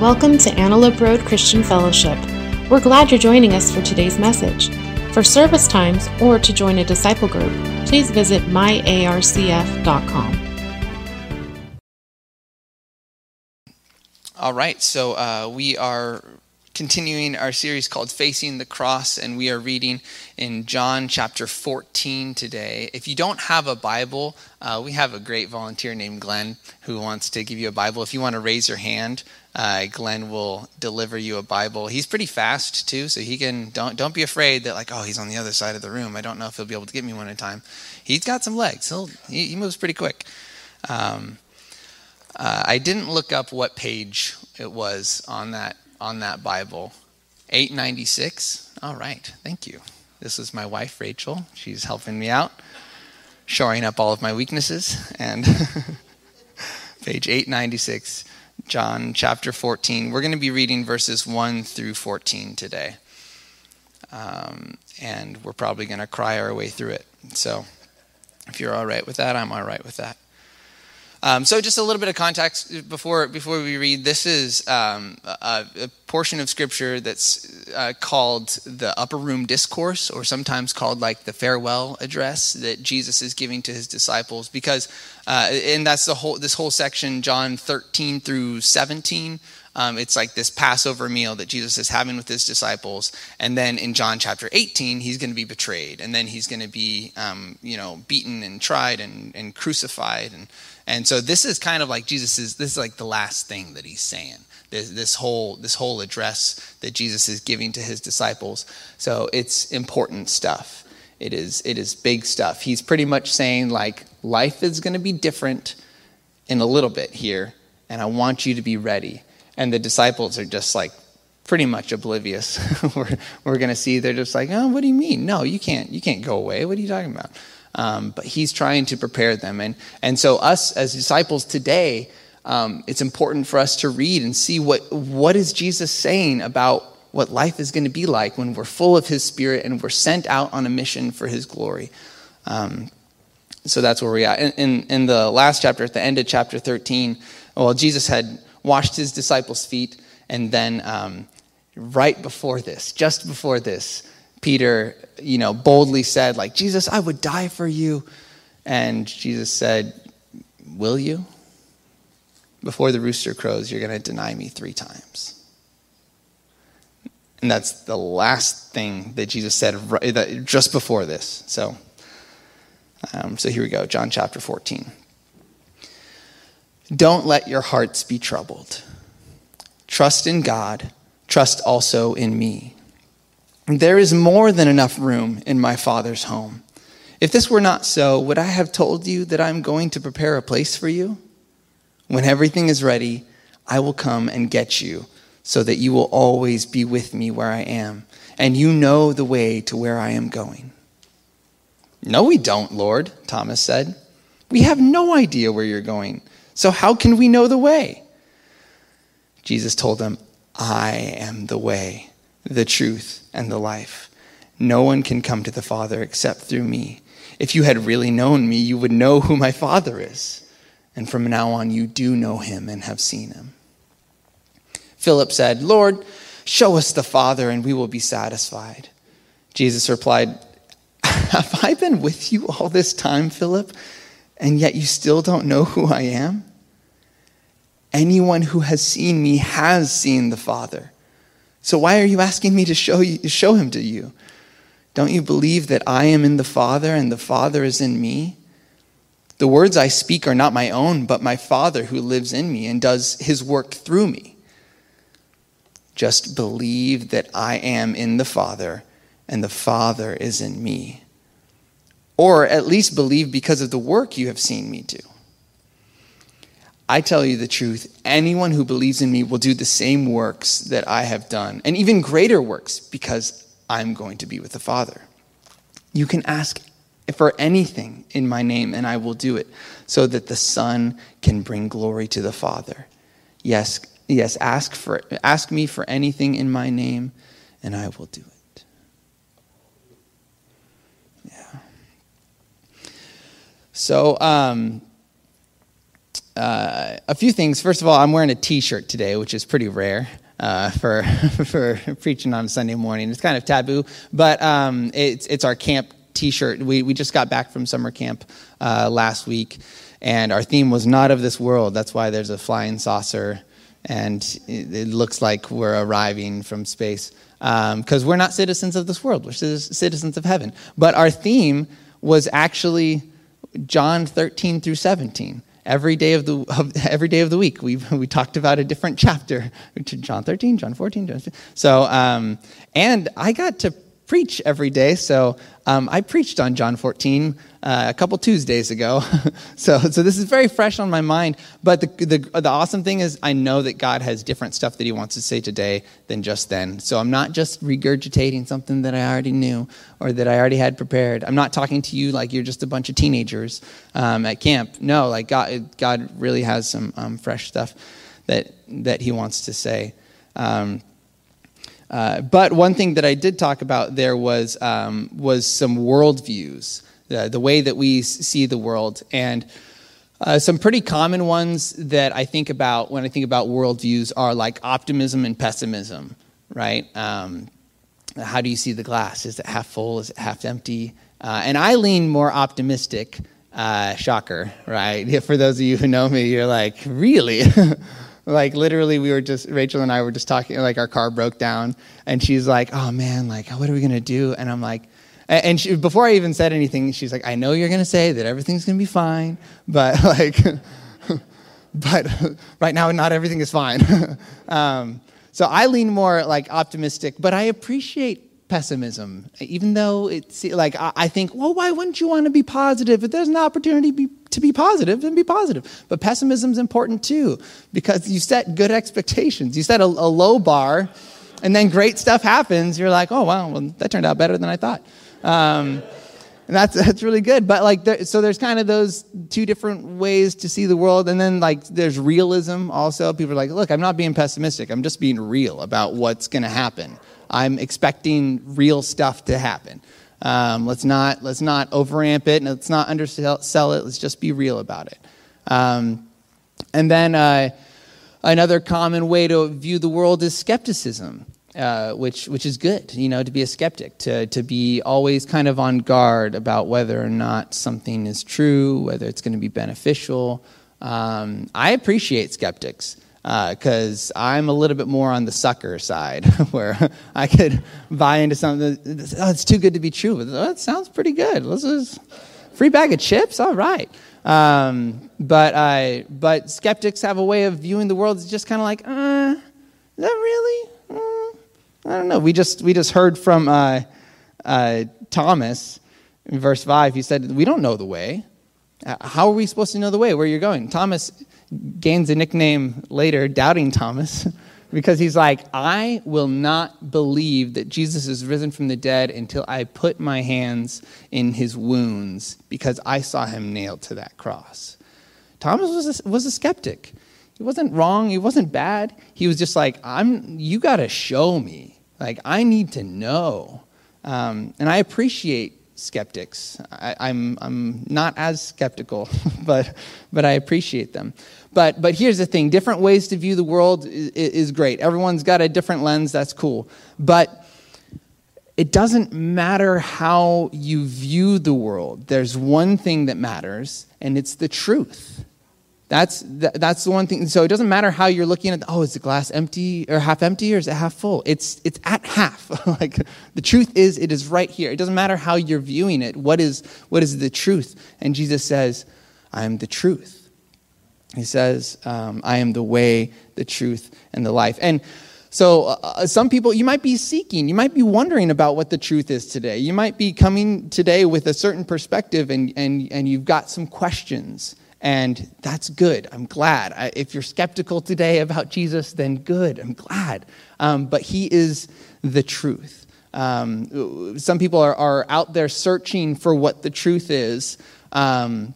Welcome to Antelope Road Christian Fellowship. We're glad you're joining us for today's message. For service times or to join a disciple group, please visit myarcf.com. All right, so uh, we are continuing our series called Facing the Cross, and we are reading in John chapter 14 today. If you don't have a Bible, uh, we have a great volunteer named Glenn who wants to give you a Bible. If you want to raise your hand, uh, Glenn will deliver you a Bible. He's pretty fast too, so he can don't don't be afraid that like oh he's on the other side of the room. I don't know if he'll be able to get me one at a time. He's got some legs. He'll he, he moves pretty quick. Um, uh, I didn't look up what page it was on that on that Bible. 896. All right, thank you. This is my wife Rachel. She's helping me out, shoring up all of my weaknesses. And page 896. John chapter 14. We're going to be reading verses 1 through 14 today. Um, and we're probably going to cry our way through it. So if you're all right with that, I'm all right with that. Um, so, just a little bit of context before before we read. This is um, a, a, portion of scripture that's uh, called the Upper Room Discourse, or sometimes called like the farewell address that Jesus is giving to his disciples. Because, uh, and that's the whole this whole section, John 13 through 17. Um, it's like this Passover meal that Jesus is having with his disciples, and then in John chapter 18, he's going to be betrayed, and then he's going to be, um, you know, beaten and tried and, and crucified, and and so this is kind of like Jesus is this is like the last thing that he's saying. This, this whole this whole address that Jesus is giving to his disciples. So it's important stuff. It is it is big stuff. He's pretty much saying like life is going to be different in a little bit here and I want you to be ready. And the disciples are just like pretty much oblivious. we're we're going to see they're just like, "Oh, what do you mean? No, you can't you can't go away. What are you talking about?" Um, but he's trying to prepare them. And, and so, us as disciples today, um, it's important for us to read and see what, what is Jesus saying about what life is going to be like when we're full of his spirit and we're sent out on a mission for his glory. Um, so that's where we're. In, in, in, the last chapter, at the end of chapter 13, well, Jesus had washed his disciples' feet, and then um, right before this, just before this, Peter, you know, boldly said, like, Jesus, I would die for you. And Jesus said, Will you? Before the rooster crows, you're going to deny me three times. And that's the last thing that Jesus said right, just before this. So, um, so here we go, John chapter 14. Don't let your hearts be troubled. Trust in God, trust also in me. There is more than enough room in my Father's home. If this were not so, would I have told you that I'm going to prepare a place for you? When everything is ready, I will come and get you, so that you will always be with me where I am, and you know the way to where I am going. No, we don't, Lord, Thomas said. We have no idea where you're going, so how can we know the way? Jesus told them, I am the way the truth, and the life. No one can come to the Father except through me. If you had really known me, you would know who my Father is. And from now on, you do know him and have seen him. Philip said, Lord, show us the Father, and we will be satisfied. Jesus replied, Have I been with you all this time, Philip, and yet you still don't know who I am? Anyone who has seen me has seen the Father. So why are you asking me to show, you, show him to you? Don't you believe that I am in the Father and the Father is in me? The words I speak are not my own, but my Father who lives in me and does his work through me. Just believe that I am in the Father and the Father is in me. Or at least believe because of the work you have seen me do. I tell you the truth, anyone who believes in me will do the same works that I have done, and even greater works, because I'm going to be with the Father. You can ask for anything in my name, and I will do it, so that the Son can bring glory to the Father. Yes, yes, ask, for, ask me for anything in my name, and I will do it. Yeah. So, um, uh, a few things. First of all, I'm wearing a T-shirt today, which is pretty rare. Uh, for for preaching on Sunday morning, it's kind of taboo, but um, it's it's our camp T-shirt. We we just got back from summer camp uh, last week, and our theme was not of this world. That's why there's a flying saucer, and it, it looks like we're arriving from space because um, we're not citizens of this world. We're citizens of heaven. But our theme was actually John 13 through 17 every day of the of, every day of the week. We we talked about a different chapter, John 13, John 14, John 15. So um, and I got to preach every day. So um, I preached on John 14 uh, a couple Tuesdays ago. so, so this is very fresh on my mind. But the, the, the awesome thing is, I know that God has different stuff that He wants to say today than just then. So I'm not just regurgitating something that I already knew or that I already had prepared. I'm not talking to you like you're just a bunch of teenagers um, at camp. No, like God, God really has some um, fresh stuff that, that He wants to say. Um, uh, but one thing that I did talk about there was, um, was some worldviews, the, the way that we see the world. And uh, some pretty common ones that I think about when I think about worldviews are like optimism and pessimism, right? Um, how do you see the glass? Is it half full? Is it half empty? Uh, and I lean more optimistic. Uh, shocker, right? For those of you who know me, you're like, really? like literally we were just rachel and i were just talking like our car broke down and she's like oh man like what are we to do? And i'm like and she, before i even said anything she's like i know you're to say that everything's to be fine but like but right now not everything is fine. Um, so i lean more like optimistic but i appreciate pessimism even though it's like i think well why wouldn't you want to be positive if there's an opportunity be to be positive and be positive. But pessimism is important too because you set good expectations. You set a, a, low bar, and then great stuff happens. You're like, oh wow, well that turned out better than I thought. Um, and that's that's really good. But like, there, so there's kind of those two different ways to see the world, and then like there's realism also. People are like, look, I'm not being pessimistic. I'm just being real about what's going to happen. I'm expecting real stuff to happen. Um, let's not let's not overamp it and let's not undersell it. Let's just be real about it. Um, and then uh, another common way to view the world is skepticism, uh, which which is good. You know, to be a skeptic, to to be always kind of on guard about whether or not something is true, whether it's going to be beneficial. Um, I appreciate skeptics because uh, I'm a little bit more on the sucker side, where I could buy into something. oh, it's too good to be true. But oh, that sounds pretty good. Let's just free bag of chips. All right. Um, but I, but skeptics have a way of viewing the world as just kind of like, uh, is that really? Uh, I don't know. We just we just heard from uh, uh, Thomas in verse five. He said, "We don't know the way. Uh, how are we supposed to know the way? Where you're going?" Thomas gains a nickname later, Doubting Thomas, because he's like, I will not believe that Jesus is risen from the dead until I put my hands in his wounds because I saw him nailed to that cross. Thomas was a, was a skeptic. He wasn't wrong, he wasn't bad. He was just like, I'm, you got to show me. Like, I need to know. Um, and I appreciate skeptics. I, am I'm, I'm not as skeptical, but, but I appreciate them. But, but here's the thing different ways to view the world is, is great. Everyone's got a different lens, that's cool. But it doesn't matter how you view the world, there's one thing that matters, and it's the truth. That's, that's the one thing. So it doesn't matter how you're looking at, oh, is the glass empty or half empty or is it half full? It's, it's at half. like the truth is, it is right here. It doesn't matter how you're viewing it. What is, what is the truth? And Jesus says, I am the truth. He says, um, I am the way, the truth, and the life. And so, uh, uh, some people, you might be seeking, you might be wondering about what the truth is today. You might be coming today with a certain perspective and, and, and you've got some questions. And that's good. I'm glad. I, if you're skeptical today about Jesus, then good. I'm glad. Um, but he is the truth. Um, some people are, are out there searching for what the truth is. Um,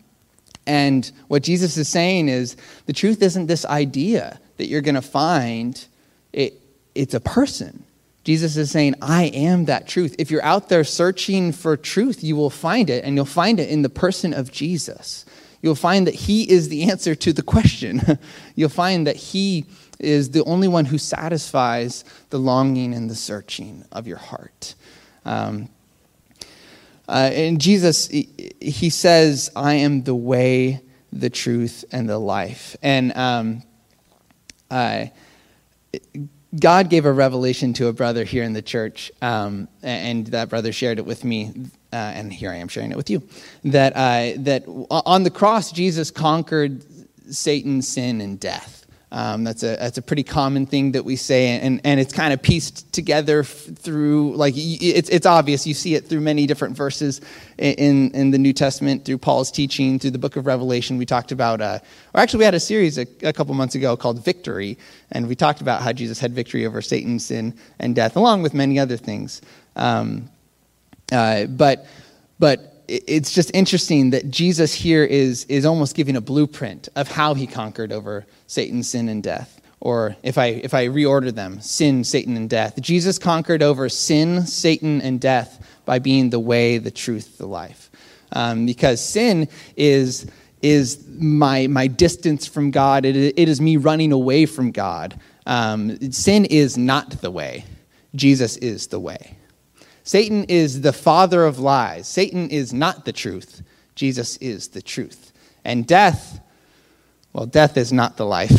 and what Jesus is saying is the truth isn't this idea that you're going to find, it, it's a person. Jesus is saying, I am that truth. If you're out there searching for truth, you will find it, and you'll find it in the person of Jesus. You'll find that He is the answer to the question. you'll find that He is the only one who satisfies the longing and the searching of your heart. Um, uh, and Jesus, he, says, I am the way, the truth, and the life. And um, uh, God gave a revelation to a brother here in the church, um, and that brother shared it with me, uh, and here I am sharing it with you. That, uh, that on the cross, Jesus conquered Satan, sin, and death. Um, that's a that's a pretty common thing that we say, and, and it's kind of pieced together f- through like it's it's obvious. You see it through many different verses in in the New Testament, through Paul's teaching, through the Book of Revelation. We talked about, uh, or actually, we had a series a, a couple months ago called Victory, and we talked about how Jesus had victory over Satan, sin, and death, along with many other things. Um, uh, but but it's just interesting that Jesus here is, is almost giving a blueprint of how he conquered over Satan, sin, and death. Or if I, if I reorder them, sin, Satan, and death. Jesus conquered over sin, Satan, and death by being the way, the truth, the life. Um, because sin is, is my, my distance from God, it, it is me running away from God. Um, sin is not the way, Jesus is the way. Satan is the father of lies. Satan is not the truth. Jesus is the truth. And death, well, death is not the life.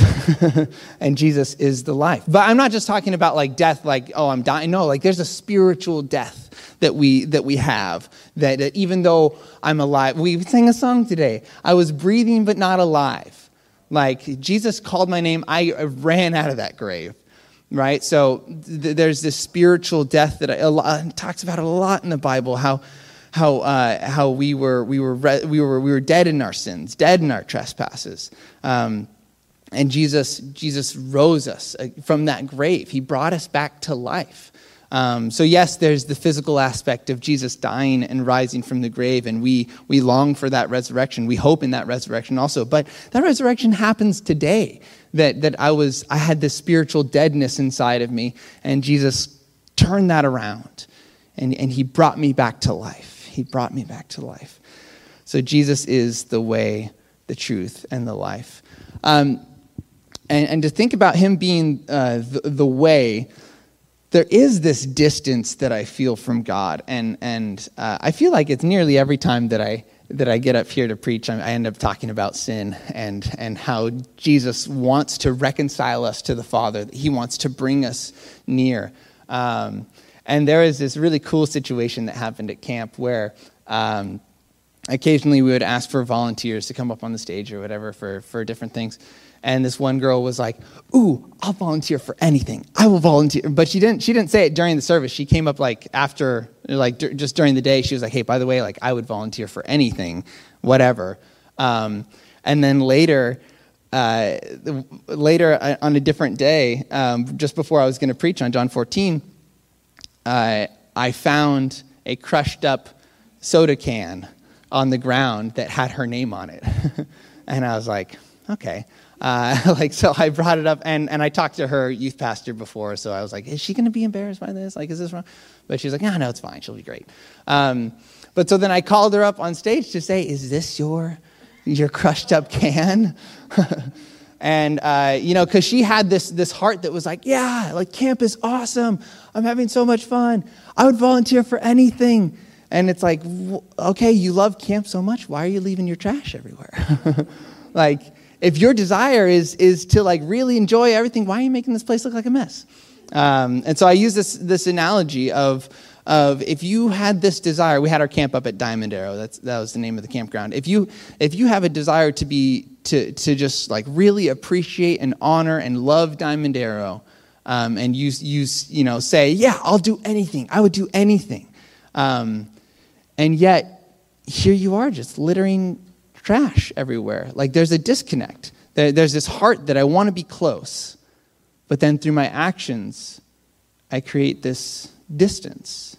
and Jesus is the life. But I'm not just talking about like death, like, oh, I'm dying. No, like there's a spiritual death that we that we have. That, that even though I'm alive, we sang a song today. I was breathing but not alive. Like Jesus called my name, I ran out of that grave right? So th- there's this spiritual death that lot, talks about a lot in the Bible. How how uh, how we were we were re- we were we were dead in our sins, dead in our trespasses. Um, and Jesus Jesus rose us uh, from that grave. He brought us back to life. Um, so yes, there's the physical aspect of Jesus dying and rising from the grave, and we we long for that resurrection. We hope in that resurrection also. But that resurrection happens today that, that I was I had this spiritual deadness inside of me, and Jesus turned that around and, and he brought me back to life. He brought me back to life. So Jesus is the way, the truth, and the life. Um, and, and to think about him being uh, the, the way, there is this distance that I feel from God. And, and uh, I feel like it's nearly every time that I that I get up here to preach, I end up talking about sin and, and how Jesus wants to reconcile us to the Father. He wants to bring us near. Um, and there is this really cool situation that happened at camp where um, occasionally we would ask for volunteers to come up on the stage or whatever for, for different things and this one girl was like, "Ooh, I'll volunteer for anything. I will volunteer." But she didn't. She didn't say it during the service. She came up like after, like just during the day. She was like, "Hey, by the way, like I would volunteer for anything, whatever." Um, and then later, uh, later uh, on a different day, um, just before I was going to preach on John 14, uh, I found a crushed up soda can on the ground that had her name on it, and I was like, "Okay." Uh, like so i brought it up and, and i talked to her youth pastor before. So i was like is she going to be embarrassed by this? Like is this wrong? But she's like yeah no it's fine. She'll be great. Um, but so then i called her up on stage to say is this your your crushed up can? And uh, you know because she had this this heart that was like yeah like camp is awesome. I'm having so much fun. I would volunteer for anything and it's like okay you love camp so much why are you leaving your trash everywhere like if your desire is, is to like really enjoy everything, why are you making this place look like a mess? Um, and so I use this, this analogy of, of if you had this desire, we had our camp up at Diamond Arrow. That's, that was the name of the campground. If you, if you have a desire to be, to, to just like really appreciate and honor and love Diamond Arrow, um, and you, you, you know, say, yeah, I'll do anything. I would do anything. Um, and yet, here you are just littering trash everywhere. Like there's a disconnect. there's this heart that I want to be close, but then through my actions, I create this distance.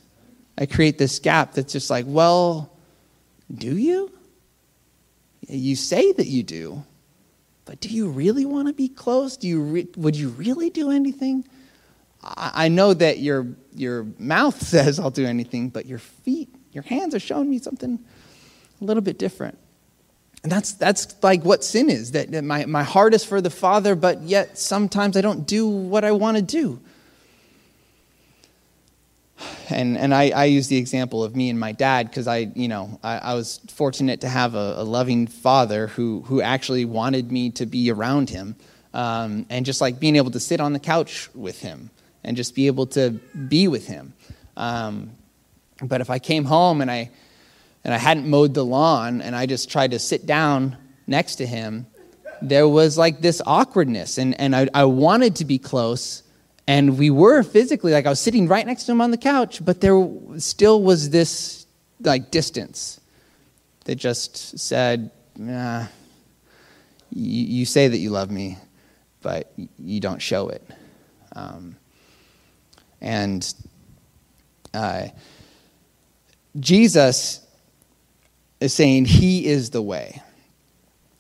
I create this gap that's just like, well, do you? You say that you do, but do you really want to be close? Do you re- would you really do anything? I, I know that your, your mouth says I'll do anything, but your feet, your hands are showing me something a little bit different. And that's, that's like what sin is that, my, my heart is for the Father, but yet sometimes I don't do what I want to do. And, and I, I use the example of me and my dad because I, you know, I, I, was fortunate to have a, a, loving father who, who actually wanted me to be around him. Um, and just like being able to sit on the couch with him and just be able to be with him. Um, but if I came home and I, and I hadn't mowed the lawn and I just tried to sit down next to him, there was like this awkwardness. And, and I, I wanted to be close. And we were physically, like I was sitting right next to him on the couch, but there still was this like distance that just said, nah, you, you say that you love me, but you don't show it. Um, and uh, Jesus is saying he is the way.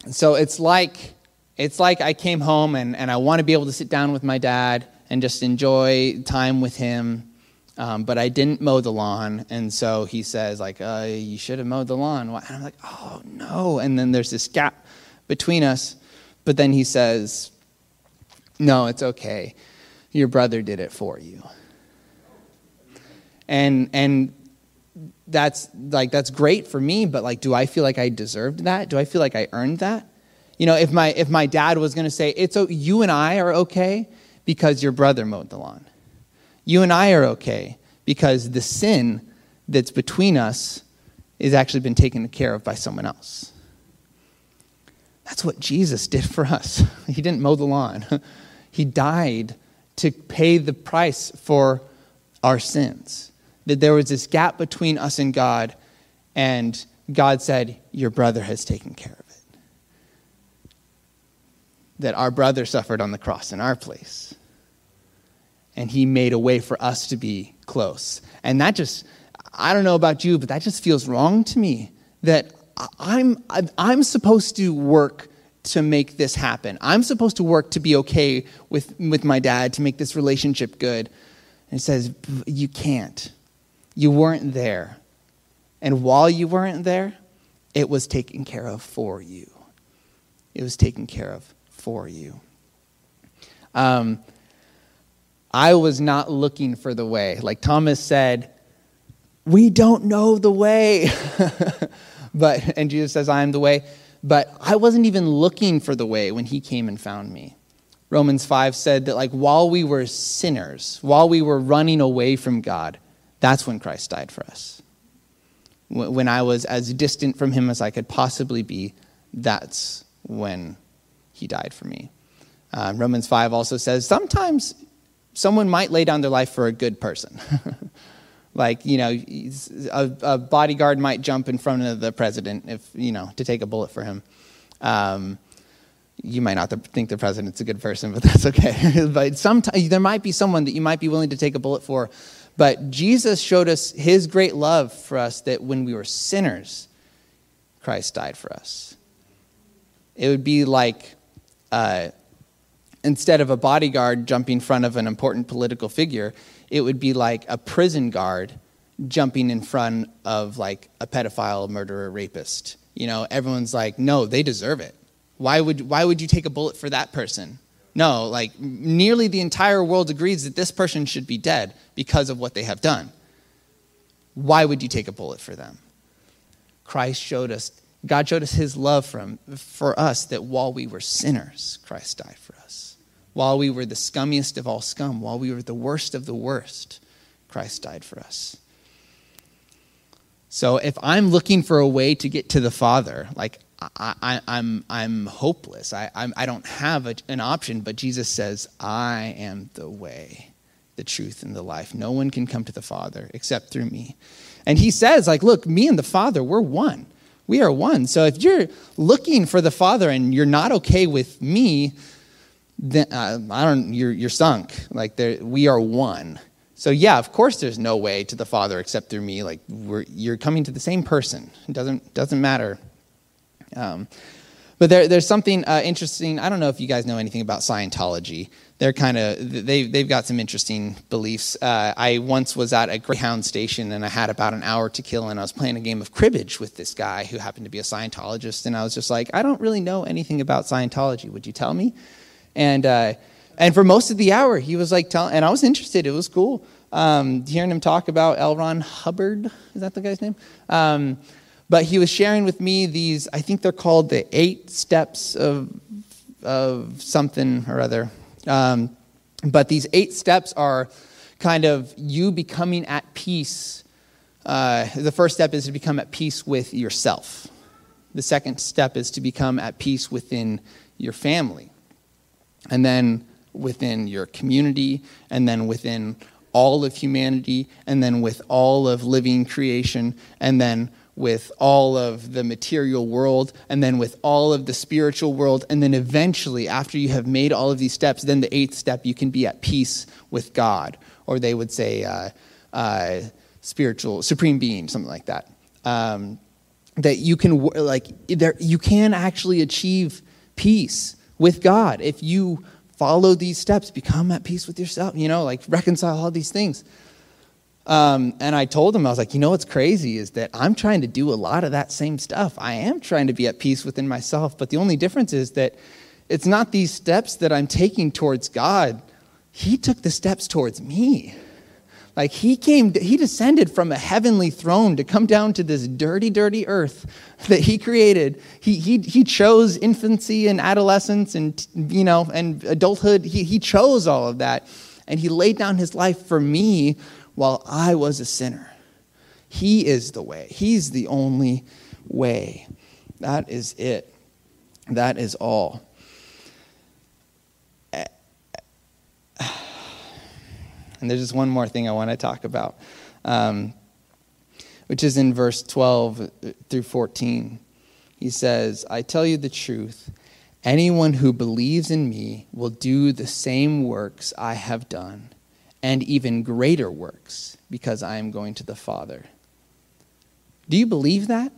And So it's like it's like I came home and, and I want to be able to sit down with my dad and just enjoy time with him. Um, but I didn't mow the lawn, and so he says, like, uh, you should have mowed the lawn. And I'm like, oh no. And then there's this gap between us. But then he says, no, it's okay. Your brother did it for you. And and that's like that's great for me but like do i feel like i deserved that? Do i feel like i earned that? You know if my if my dad was going to say it's you and i are okay because your brother mowed the lawn. You and i are okay because the sin that's between us is actually been taken care of by someone else. That's what jesus did for us. He didn't mow the lawn. He died to pay the price for our sins that there was this gap between us and God, and God said, Your brother has taken care of it. That our brother suffered on the cross in our place. And he made a way for us to be close. And that just, I don't know about you, but that just feels wrong to me. That I'm, I'm supposed to work to make this happen. I'm supposed to work to be okay with, with my dad, to make this relationship good. And it says, You can't. You weren't there. And while you weren't there, it was taken care of for you. It was taken care of for you. Um, I was not looking for the way. Like Thomas said, we don't know the way. but and Jesus says, I am the way. But I wasn't even looking for the way when he came and found me. Romans 5 said that like while we were sinners, while we were running away from God, that's when Christ died for us. When I was as distant from him as I could possibly be, that's when he died for me. Uh, Romans 5 also says sometimes someone might lay down their life for a good person. like, you know, a, a, bodyguard might jump in front of the president if, you know, to take a bullet for him. Um, you might not think the president's a good person, but that's okay. but sometimes there might be someone that you might be willing to take a bullet for but Jesus showed us his great love for us that when we were sinners, Christ died for us. It would be like uh, instead of a bodyguard jumping in front of an important political figure, it would be like a prison guard jumping in front of like a pedophile, murderer, rapist. You know, everyone's like, no, they deserve it. Why would, why would you take a bullet for that person? No, like nearly the entire world agrees that this person should be dead because of what they have done. Why would you take a bullet for them? Christ showed us, God showed us his love from, for us that while we were sinners, Christ died for us. While we were the scummiest of all scum, while we were the worst of the worst, Christ died for us. So if I'm looking for a way to get to the Father, like I, am I'm, I'm hopeless. I, I'm, I don't have a, an option, but Jesus says, I am the way, the truth, and the life. No one can come to the Father except through me. And he says, like, look, me and the Father, we're one. We are one. So if you're looking for the Father and you're not okay with me, then uh, I don't. You're you're sunk. Like we are one. So yeah, of course, there's no way to the Father except through me. Like you're coming to the same person. It doesn't doesn't matter um, but there, there's something uh, interesting. I don't know if you guys know anything about Scientology. they're kind of they they've got some interesting beliefs. Uh, I once was at a Greyhound station and I had about an hour to kill, and I was playing a game of cribbage with this guy who happened to be a Scientologist, and I was just like, I don't really know anything about Scientology. Would you tell me? And uh, and for most of the hour, he was like, tell, and I was interested. It was cool um, hearing him talk about L. Ron Hubbard. Is that the guy's name? Um, but he was sharing with me these. I think they're called the eight steps of of something or other. Um, but these eight steps are kind of you becoming at peace. Uh, the first step is to become at peace with yourself. The second step is to become at peace within your family. And then within your community, and then within all of humanity, and then with all of living creation, and then with all of the material world, and then with all of the spiritual world. And then eventually, after you have made all of these steps, then the eighth step, you can be at peace with God. Or they would say uh, uh, spiritual, supreme being, something like that. Um, that you can, like, there, you can actually achieve peace with God if you follow these steps, become at peace with yourself, you know, like reconcile all these things. Um, and I told him, I was like, you know what's crazy is that I'm trying to do a lot of that same stuff. I am trying to be at peace within myself, but the only difference is that it's not these steps that I'm taking towards God. He took the steps towards me. Like he came, he descended from a heavenly throne to come down to this dirty, dirty earth that he created. He, he, he chose infancy and adolescence and, you know, and adulthood. He, he chose all of that. And he laid down his life for me while I was a sinner. He is the way, He's the only way. That is it. That is all. And there's just one more thing I want to talk about, um, which is in verse 12 through 14. He says, I tell you the truth. Anyone who believes in me will do the same works I have done and even greater works because I am going to the Father. Do you believe that?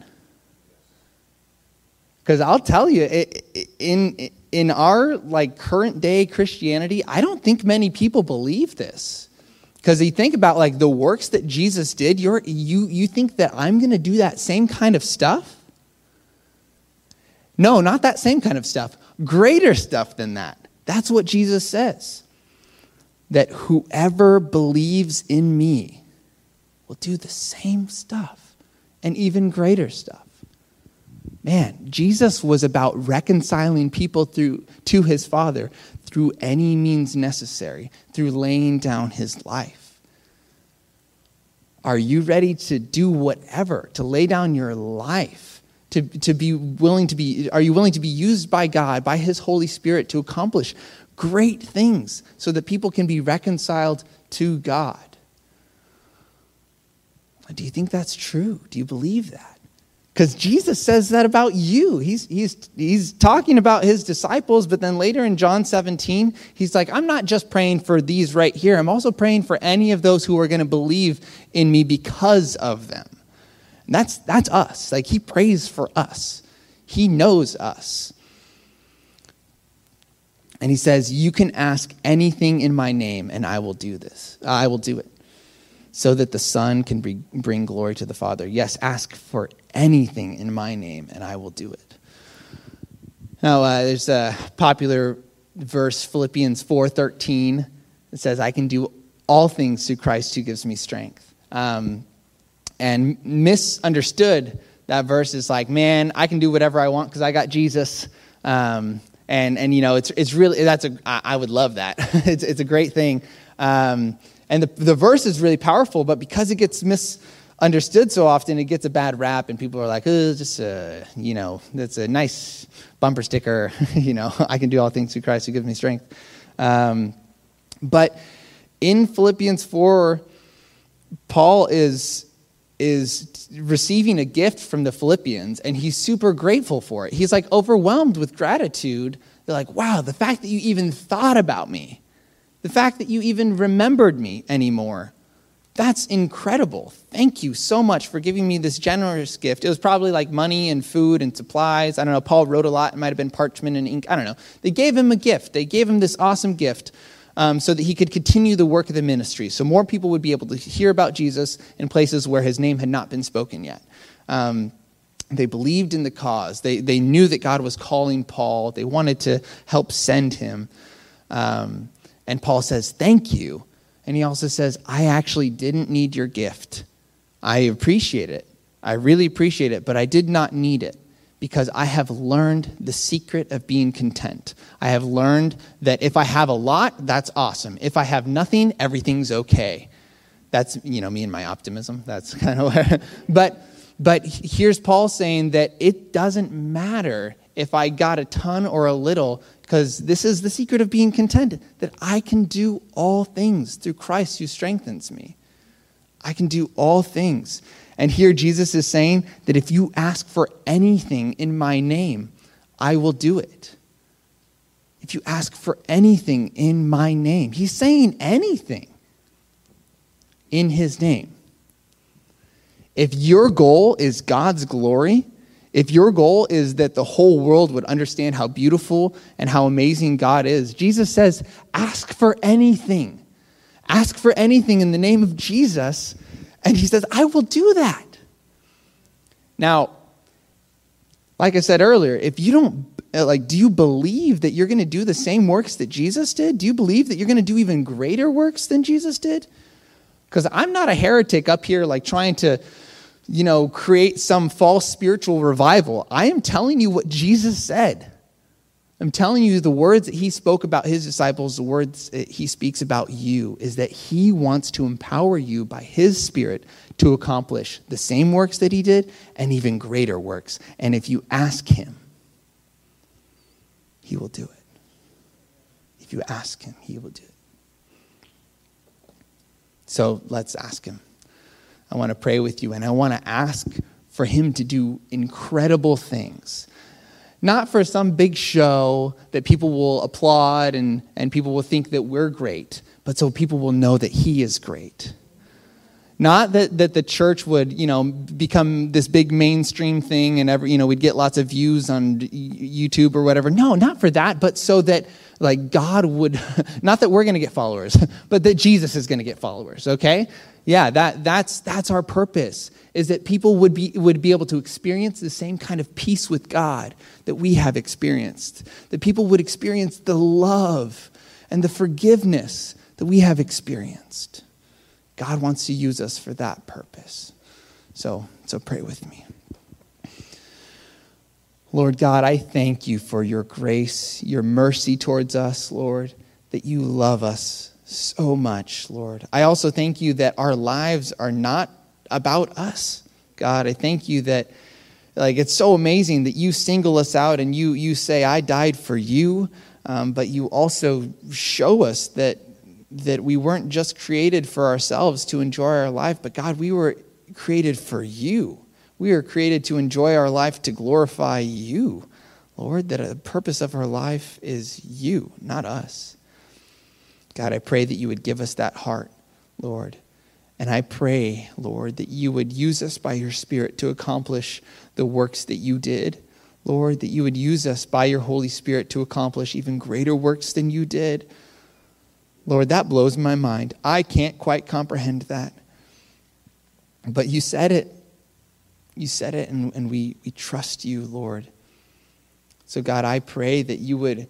Because I'll tell you, in, in our like current day Christianity, I don't think many people believe this. Because you think about like the works that Jesus did, you're, you, you think that I'm going to do that same kind of stuff? No, not that same kind of stuff. Greater stuff than that. That's what Jesus says that whoever believes in me will do the same stuff and even greater stuff. Man, Jesus was about reconciling people through to his Father through any means necessary, through laying down his life. Are you ready to do whatever, to lay down your life, to, to be willing to be, are you willing to be used by God, by his Holy Spirit to accomplish great things so that people can be reconciled to God. Do you think that's true? Do you believe that? Because Jesus says that about you. He's, he's, he's talking about his disciples, but then later in John 17, he's like, I'm not just praying for these right here. I'm also praying for any of those who are going to believe in me because of them. And that's, that's us. Like, he prays for us, he knows us. And he says, You can ask anything in my name, and I will do this. I will do it. So that the Son can bring glory to the Father. Yes, ask for anything in my name, and I will do it. Now, uh, there's a popular verse, Philippians 4.13. It says, I can do all things through Christ who gives me strength. Um, and misunderstood, that verse is like, man, I can do whatever I want because I got Jesus. Um, and and you know it's it's really that's a I would love that. it's it's a great thing, um, and the the verse is really powerful. But because it gets misunderstood so often, it gets a bad rap, and people are like, "Oh, just a you know, that's a nice bumper sticker." you know, I can do all things through Christ who gives me strength. Um, but in Philippians four, Paul is is receiving a gift from the Philippians and he's super grateful for it. He's like overwhelmed with gratitude. They're like, wow, the fact that you even thought about me, the fact that you even remembered me anymore, that's incredible. Thank you so much for giving me this generous gift. It was probably like money and food and supplies. I don't know. Paul wrote a lot. It might have been parchment and ink. I don't know. They gave him a gift. They gave him this awesome gift um, so that he could continue the work of the ministry. So more people would be able to hear about Jesus in places where his name had not been spoken yet. Um, they believed in the cause. They, they knew that God was calling Paul. They wanted to help send him. Um, and Paul says, Thank you. And he also says, I actually didn't need your gift. I appreciate it. I really appreciate it, but I did not need it because I have learned the secret of being content. I have learned that if I have a lot, that's awesome. If I have nothing, everything's okay. That's, you know, me and my optimism. That's kind of where, but but here's Paul saying that it doesn't matter if I got a ton or a little, because this is the secret of being content that I can do all things through Christ who strengthens me. I can do all things. And here Jesus is saying that if you ask for anything in my name, I will do it. If you ask for anything in my name, he's saying anything in his name. If your goal is God's glory, if your goal is that the whole world would understand how beautiful and how amazing God is, Jesus says, ask for anything. Ask for anything in the name of Jesus. And he says, I will do that. Now, like I said earlier, if you don't, uh, like, do you believe that you're going to do the same works that Jesus did? Do you believe that you're going to do even greater works than Jesus did? Because I'm not a heretic up here, like, trying to you know, create some false spiritual revival. I am telling you what Jesus said. I'm telling you the words that he spoke about his disciples, the words that he speaks about you, is that he wants to empower you by his spirit to accomplish the same works that he did and even greater works. And if you ask him, he will do it. If you ask him, he will do it. So let's ask him. I want to pray with you and I want to ask for Him to do incredible things. Not for some big show that people will applaud and, and people will think that we're great, but so people will know that He is great. Not that, that the church would, you know, become this big mainstream thing and every, you know, we'd get lots of views on YouTube or whatever. No, not for that, but so that like God would, not that we're going to get followers, but that Jesus is going to get followers, okay? Yeah, that, that's, that's our purpose, is that people would be, would be able to experience the same kind of peace with God that we have experienced. That people would experience the love and the forgiveness that we have experienced. God wants to use us for that purpose. So, so pray with me. Lord God, I thank you for your grace, your mercy towards us, Lord, that you love us so much, Lord. I also thank you that our lives are not about us. God, I thank you that like it's so amazing that you single us out and you you say I died for you, um, but you also show us that that we weren't just created for ourselves to enjoy our life, but God, we were created for you. We are created to enjoy our life to glorify you, Lord. That the purpose of our life is you, not us. God, I pray that you would give us that heart, Lord. And I pray, Lord, that you would use us by your Spirit to accomplish the works that you did. Lord, that you would use us by your Holy Spirit to accomplish even greater works than you did. Lord, that blows my mind. I can't quite comprehend that. But you said it. You said it, and, and we, we trust you, Lord. So, God, I pray that you would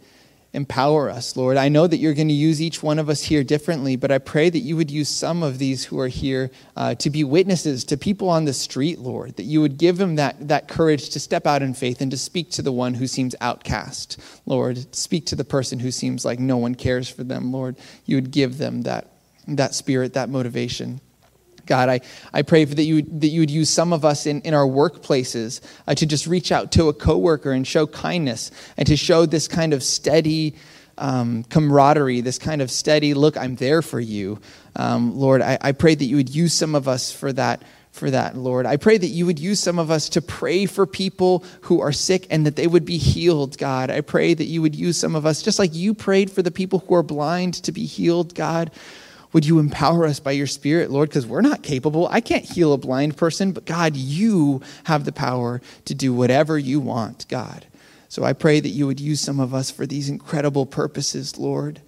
empower us, Lord. I know that you're going to use each one of us here differently, but I pray that you would use some of these who are here uh, to be witnesses to people on the street, Lord, that you would give them that, that courage to step out in faith and to speak to the one who seems outcast, Lord. Speak to the person who seems like no one cares for them, Lord. You would give them that, that spirit, that motivation. God, I, I pray that you, that you would use some of us in, in our workplaces uh, to just reach out to a coworker and show kindness and to show this kind of steady um, camaraderie, this kind of steady, look, I'm there for you. Um, Lord, I, I pray that you would use some of us for that for that, Lord. I pray that you would use some of us to pray for people who are sick and that they would be healed, God. I pray that you would use some of us, just like you prayed for the people who are blind to be healed, God. Would you empower us by your Spirit, Lord? Because we're not capable. I can't heal a blind person, but God, you have the power to do whatever you want, God. So I pray that you would use some of us for these incredible purposes, Lord.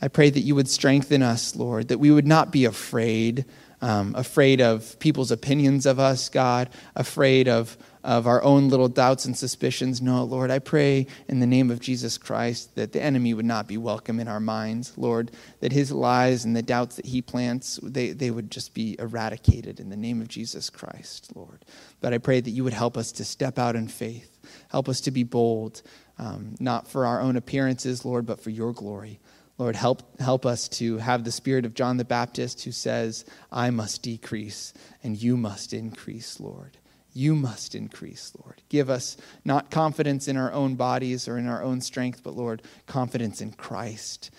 I pray that you would strengthen us, Lord, that we would not be afraid, um, afraid of people's opinions of us, God, afraid of, of our own little doubts and suspicions. No, Lord, I pray in the name of Jesus Christ that the enemy would not be welcome in our minds, Lord, that his lies and the doubts that he plants, they, they would just be eradicated in the name of Jesus Christ, Lord. But I pray that you would help us to step out in faith, help us to be bold, um, not for our own appearances, Lord, but for your glory. Lord, help, help us to have the spirit of John the Baptist who says, I must decrease and you must increase, Lord. You must increase, Lord. Give us not confidence in our own bodies or in our own strength, but, Lord, confidence in Christ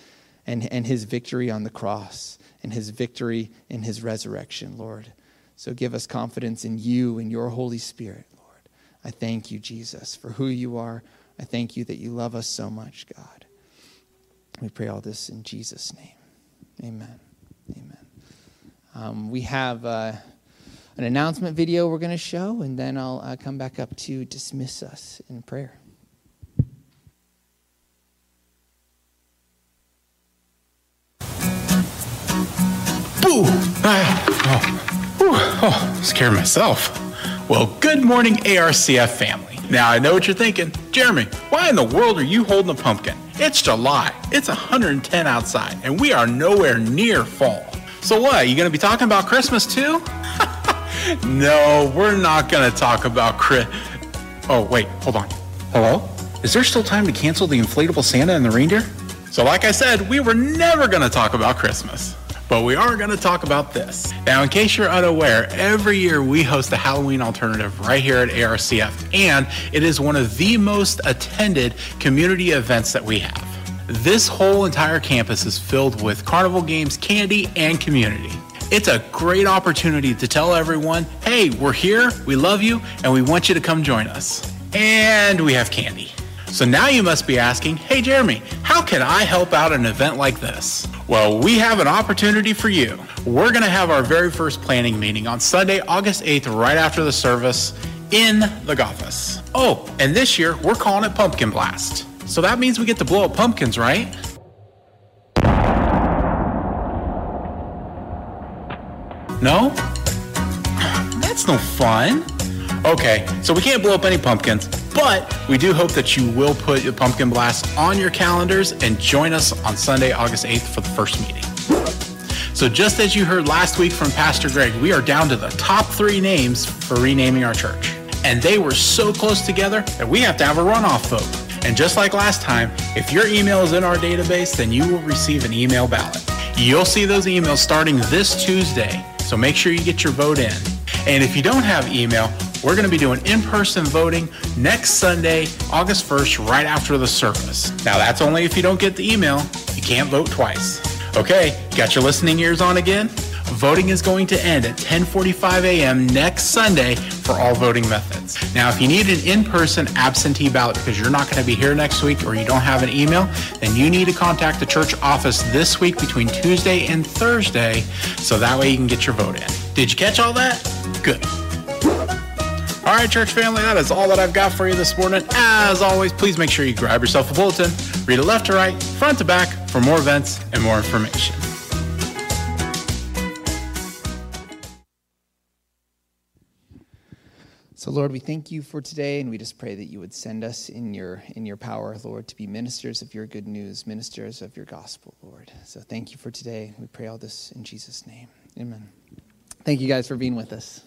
and, and his victory on the cross and his victory in his resurrection, Lord. So give us confidence in you and your Holy Spirit, Lord. I thank you, Jesus, for who you are. I thank you that you love us so much, God. We pray all this in Jesus' name. Amen. Amen. Um, we have uh, an announcement video we're going to show, and then I'll uh, come back up to dismiss us in prayer. Boo! Ah, oh, oh, scared myself. Well, good morning, ARCF family. Now, I know what you're thinking. Jeremy, why in the world are you holding a pumpkin? It's July. It's 110 outside, and we are nowhere near fall. So what? Are you going to be talking about Christmas too? no, we're not going to talk about Chris. Oh, wait, hold on. Hello? Is there still time to cancel the inflatable Santa and the reindeer? So, like I said, we were never going to talk about Christmas. But we are going to talk about this. Now, in case you're unaware, every year we host a Halloween alternative right here at ARCF, and it is one of the most attended community events that we have. This whole entire campus is filled with carnival games, candy, and community. It's a great opportunity to tell everyone, hey, we're here, we love you, and we want you to come join us. And we have candy. So now you must be asking, hey Jeremy, how can I help out an event like this? Well, we have an opportunity for you. We're going to have our very first planning meeting on Sunday, August 8th, right after the service in the office. Oh, and this year we're calling it Pumpkin Blast. So that means we get to blow up pumpkins, right? No? That's no fun. Okay, so we can't blow up any pumpkins, but we do hope that you will put the pumpkin blast on your calendars and join us on Sunday, August 8th for the first meeting. So, just as you heard last week from Pastor Greg, we are down to the top three names for renaming our church. And they were so close together that we have to have a runoff vote. And just like last time, if your email is in our database, then you will receive an email ballot. You'll see those emails starting this Tuesday, so make sure you get your vote in. And if you don't have email, we're going to be doing in person voting next Sunday, August 1st, right after the service. Now, that's only if you don't get the email. You can't vote twice. Okay, got your listening ears on again? Voting is going to end at 10:45 a.m. next Sunday for all voting methods. Now, if you need an in-person absentee ballot because you're not going to be here next week or you don't have an email, then you need to contact the church office this week between Tuesday and Thursday so that way you can get your vote in. Did you catch all that? Good. All right, church family, that is all that I've got for you this morning. As always, please make sure you grab yourself a bulletin, read it left to right, front to back for more events and more information. So Lord, we thank you for today and we just pray that you would send us in your in your power, Lord, to be ministers of your good news, ministers of your gospel, Lord. So thank you for today. We pray all this in Jesus name. Amen. Thank you guys for being with us.